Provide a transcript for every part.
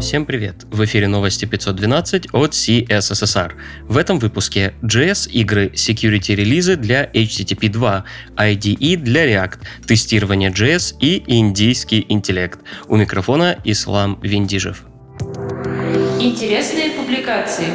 Всем привет! В эфире новости 512 от CSSR. В этом выпуске JS игры, security релизы для HTTP 2, IDE для React, тестирование JS и индийский интеллект. У микрофона Ислам Виндижев. Интересные публикации.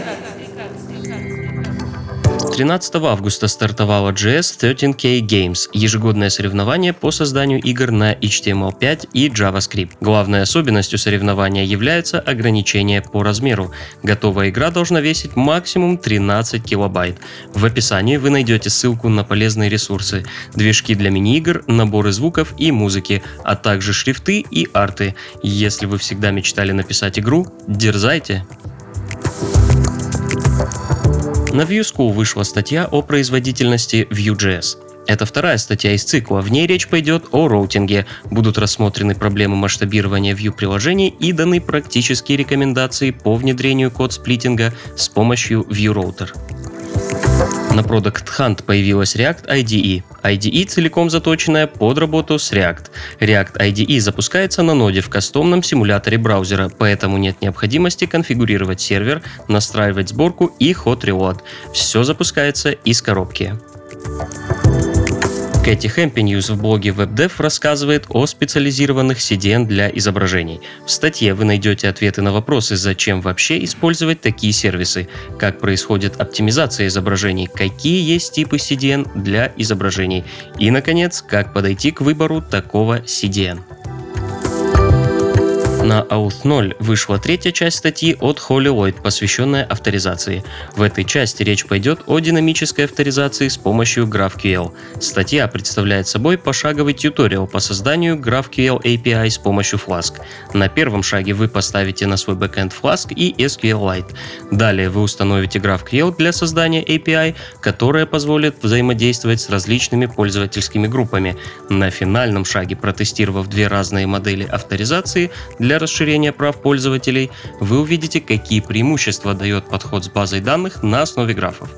13 августа стартовало JS 13K Games, ежегодное соревнование по созданию игр на HTML5 и JavaScript. Главной особенностью соревнования является ограничение по размеру. Готовая игра должна весить максимум 13 килобайт. В описании вы найдете ссылку на полезные ресурсы, движки для мини-игр, наборы звуков и музыки, а также шрифты и арты. Если вы всегда мечтали написать игру, дерзайте! На Vue School вышла статья о производительности Vue.js. Это вторая статья из цикла. В ней речь пойдет о роутинге. Будут рассмотрены проблемы масштабирования Vue-приложений и даны практические рекомендации по внедрению код-сплитинга с помощью ViewRouter. На Product Hunt появилась React IDE. IDE целиком заточенная под работу с React. React IDE запускается на ноде в кастомном симуляторе браузера, поэтому нет необходимости конфигурировать сервер, настраивать сборку и hot reload. Все запускается из коробки. Кэти Хэмпиньюз в блоге WebDev рассказывает о специализированных CDN для изображений. В статье вы найдете ответы на вопросы, зачем вообще использовать такие сервисы, как происходит оптимизация изображений, какие есть типы CDN для изображений и, наконец, как подойти к выбору такого CDN. На Auth 0 вышла третья часть статьи от Холли Ллойд, посвященная авторизации. В этой части речь пойдет о динамической авторизации с помощью GraphQL. Статья представляет собой пошаговый тьюториал по созданию GraphQL API с помощью Flask. На первом шаге вы поставите на свой бэкэнд Flask и SQLite. Далее вы установите GraphQL для создания API, которая позволит взаимодействовать с различными пользовательскими группами. На финальном шаге, протестировав две разные модели авторизации для для расширения прав пользователей, вы увидите, какие преимущества дает подход с базой данных на основе графов.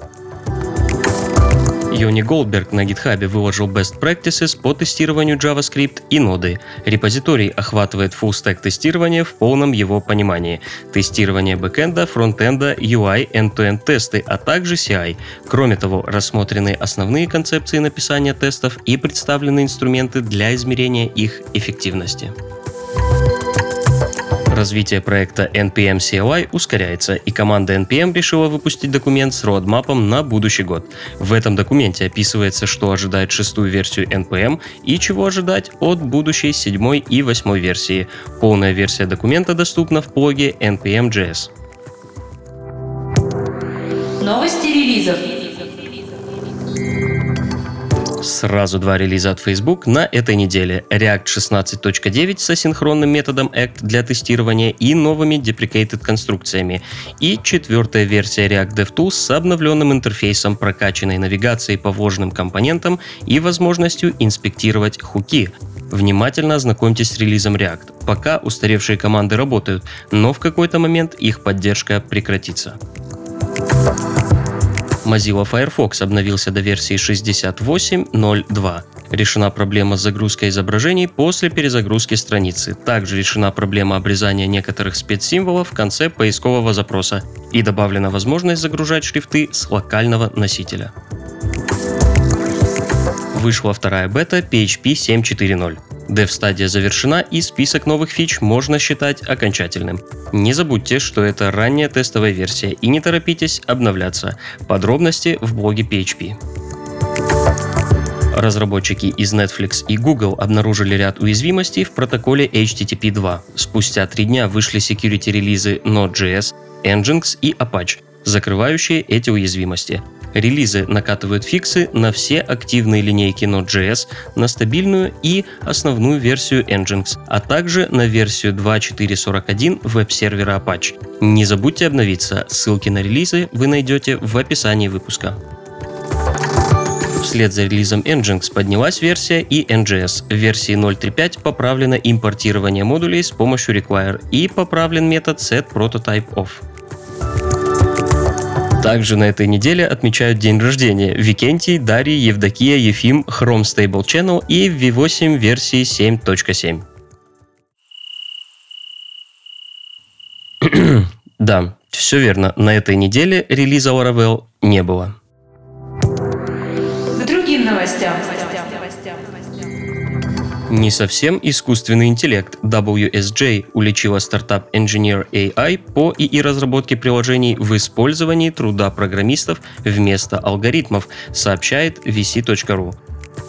Йони Голдберг на GitHub выложил best practices по тестированию JavaScript и ноды. Репозиторий охватывает full stack тестирование в полном его понимании. Тестирование бэкэнда, фронтенда, UI, end-to-end тесты, а также CI. Кроме того, рассмотрены основные концепции написания тестов и представлены инструменты для измерения их эффективности. Развитие проекта NPM CLI ускоряется, и команда NPM решила выпустить документ с роадмапом на будущий год. В этом документе описывается, что ожидает шестую версию NPM и чего ожидать от будущей седьмой и восьмой версии. Полная версия документа доступна в блоге npm.js. Новости релизов. Сразу два релиза от Facebook на этой неделе. React 16.9 с асинхронным методом ACT для тестирования и новыми deprecated конструкциями. И четвертая версия React DevTools с обновленным интерфейсом, прокачанной навигацией по вложенным компонентам и возможностью инспектировать хуки. Внимательно ознакомьтесь с релизом React. Пока устаревшие команды работают, но в какой-то момент их поддержка прекратится. Mozilla Firefox обновился до версии 68.02. Решена проблема с загрузкой изображений после перезагрузки страницы. Также решена проблема обрезания некоторых спецсимволов в конце поискового запроса. И добавлена возможность загружать шрифты с локального носителя. Вышла вторая бета PHP 7.4.0. Dev-стадия завершена и список новых фич можно считать окончательным. Не забудьте, что это ранняя тестовая версия и не торопитесь обновляться. Подробности в блоге PHP. Разработчики из Netflix и Google обнаружили ряд уязвимостей в протоколе HTTP 2. Спустя три дня вышли security-релизы Node.js, Nginx и Apache, закрывающие эти уязвимости. Релизы накатывают фиксы на все активные линейки Node.js, на стабильную и основную версию Nginx, а также на версию 2.4.41 веб-сервера Apache. Не забудьте обновиться, ссылки на релизы вы найдете в описании выпуска. Вслед за релизом Nginx поднялась версия и NGS. В версии 0.3.5 поправлено импортирование модулей с помощью require и поправлен метод setPrototypeOff. Также на этой неделе отмечают день рождения Викентий, Дарья, Евдокия, Ефим, Chrome Stable Channel и V8 версии 7.7. Да, все верно, на этой неделе релиза Laravel не было. Не совсем искусственный интеллект WSJ уличила стартап Engineer AI по ИИ разработке приложений в использовании труда программистов вместо алгоритмов, сообщает vc.ru.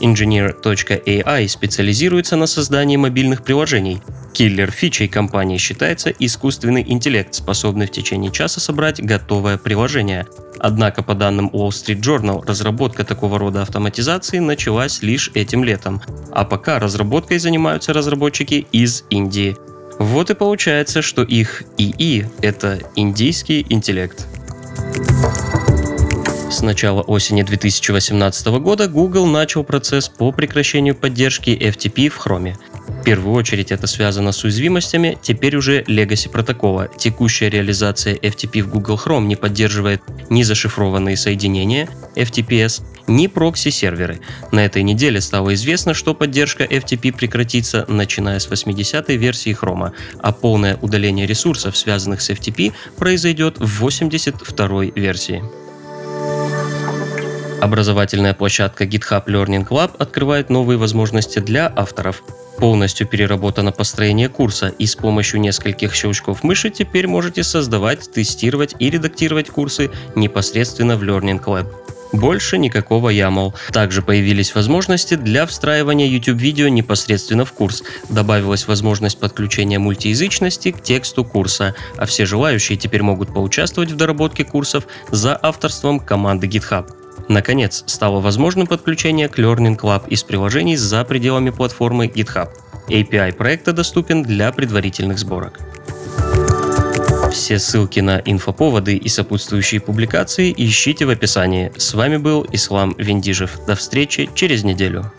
Engineer.ai специализируется на создании мобильных приложений. Киллер фичей компании считается искусственный интеллект, способный в течение часа собрать готовое приложение. Однако, по данным Wall Street Journal, разработка такого рода автоматизации началась лишь этим летом, а пока разработкой занимаются разработчики из Индии. Вот и получается, что их ИИ — это индийский интеллект. С начала осени 2018 года Google начал процесс по прекращению поддержки FTP в Chrome. В первую очередь это связано с уязвимостями теперь уже Legacy протокола. Текущая реализация FTP в Google Chrome не поддерживает ни зашифрованные соединения FTPS, ни прокси-серверы. На этой неделе стало известно, что поддержка FTP прекратится начиная с 80-й версии Chrome, а полное удаление ресурсов, связанных с FTP, произойдет в 82-й версии. Образовательная площадка GitHub Learning Lab открывает новые возможности для авторов. Полностью переработано построение курса, и с помощью нескольких щелчков мыши теперь можете создавать, тестировать и редактировать курсы непосредственно в Learning Lab. Больше никакого YAML. Также появились возможности для встраивания YouTube-видео непосредственно в курс. Добавилась возможность подключения мультиязычности к тексту курса, а все желающие теперь могут поучаствовать в доработке курсов за авторством команды GitHub. Наконец, стало возможным подключение к Learning Club из приложений за пределами платформы GitHub. API проекта доступен для предварительных сборок. Все ссылки на инфоповоды и сопутствующие публикации ищите в описании. С вами был Ислам Виндижев. До встречи через неделю.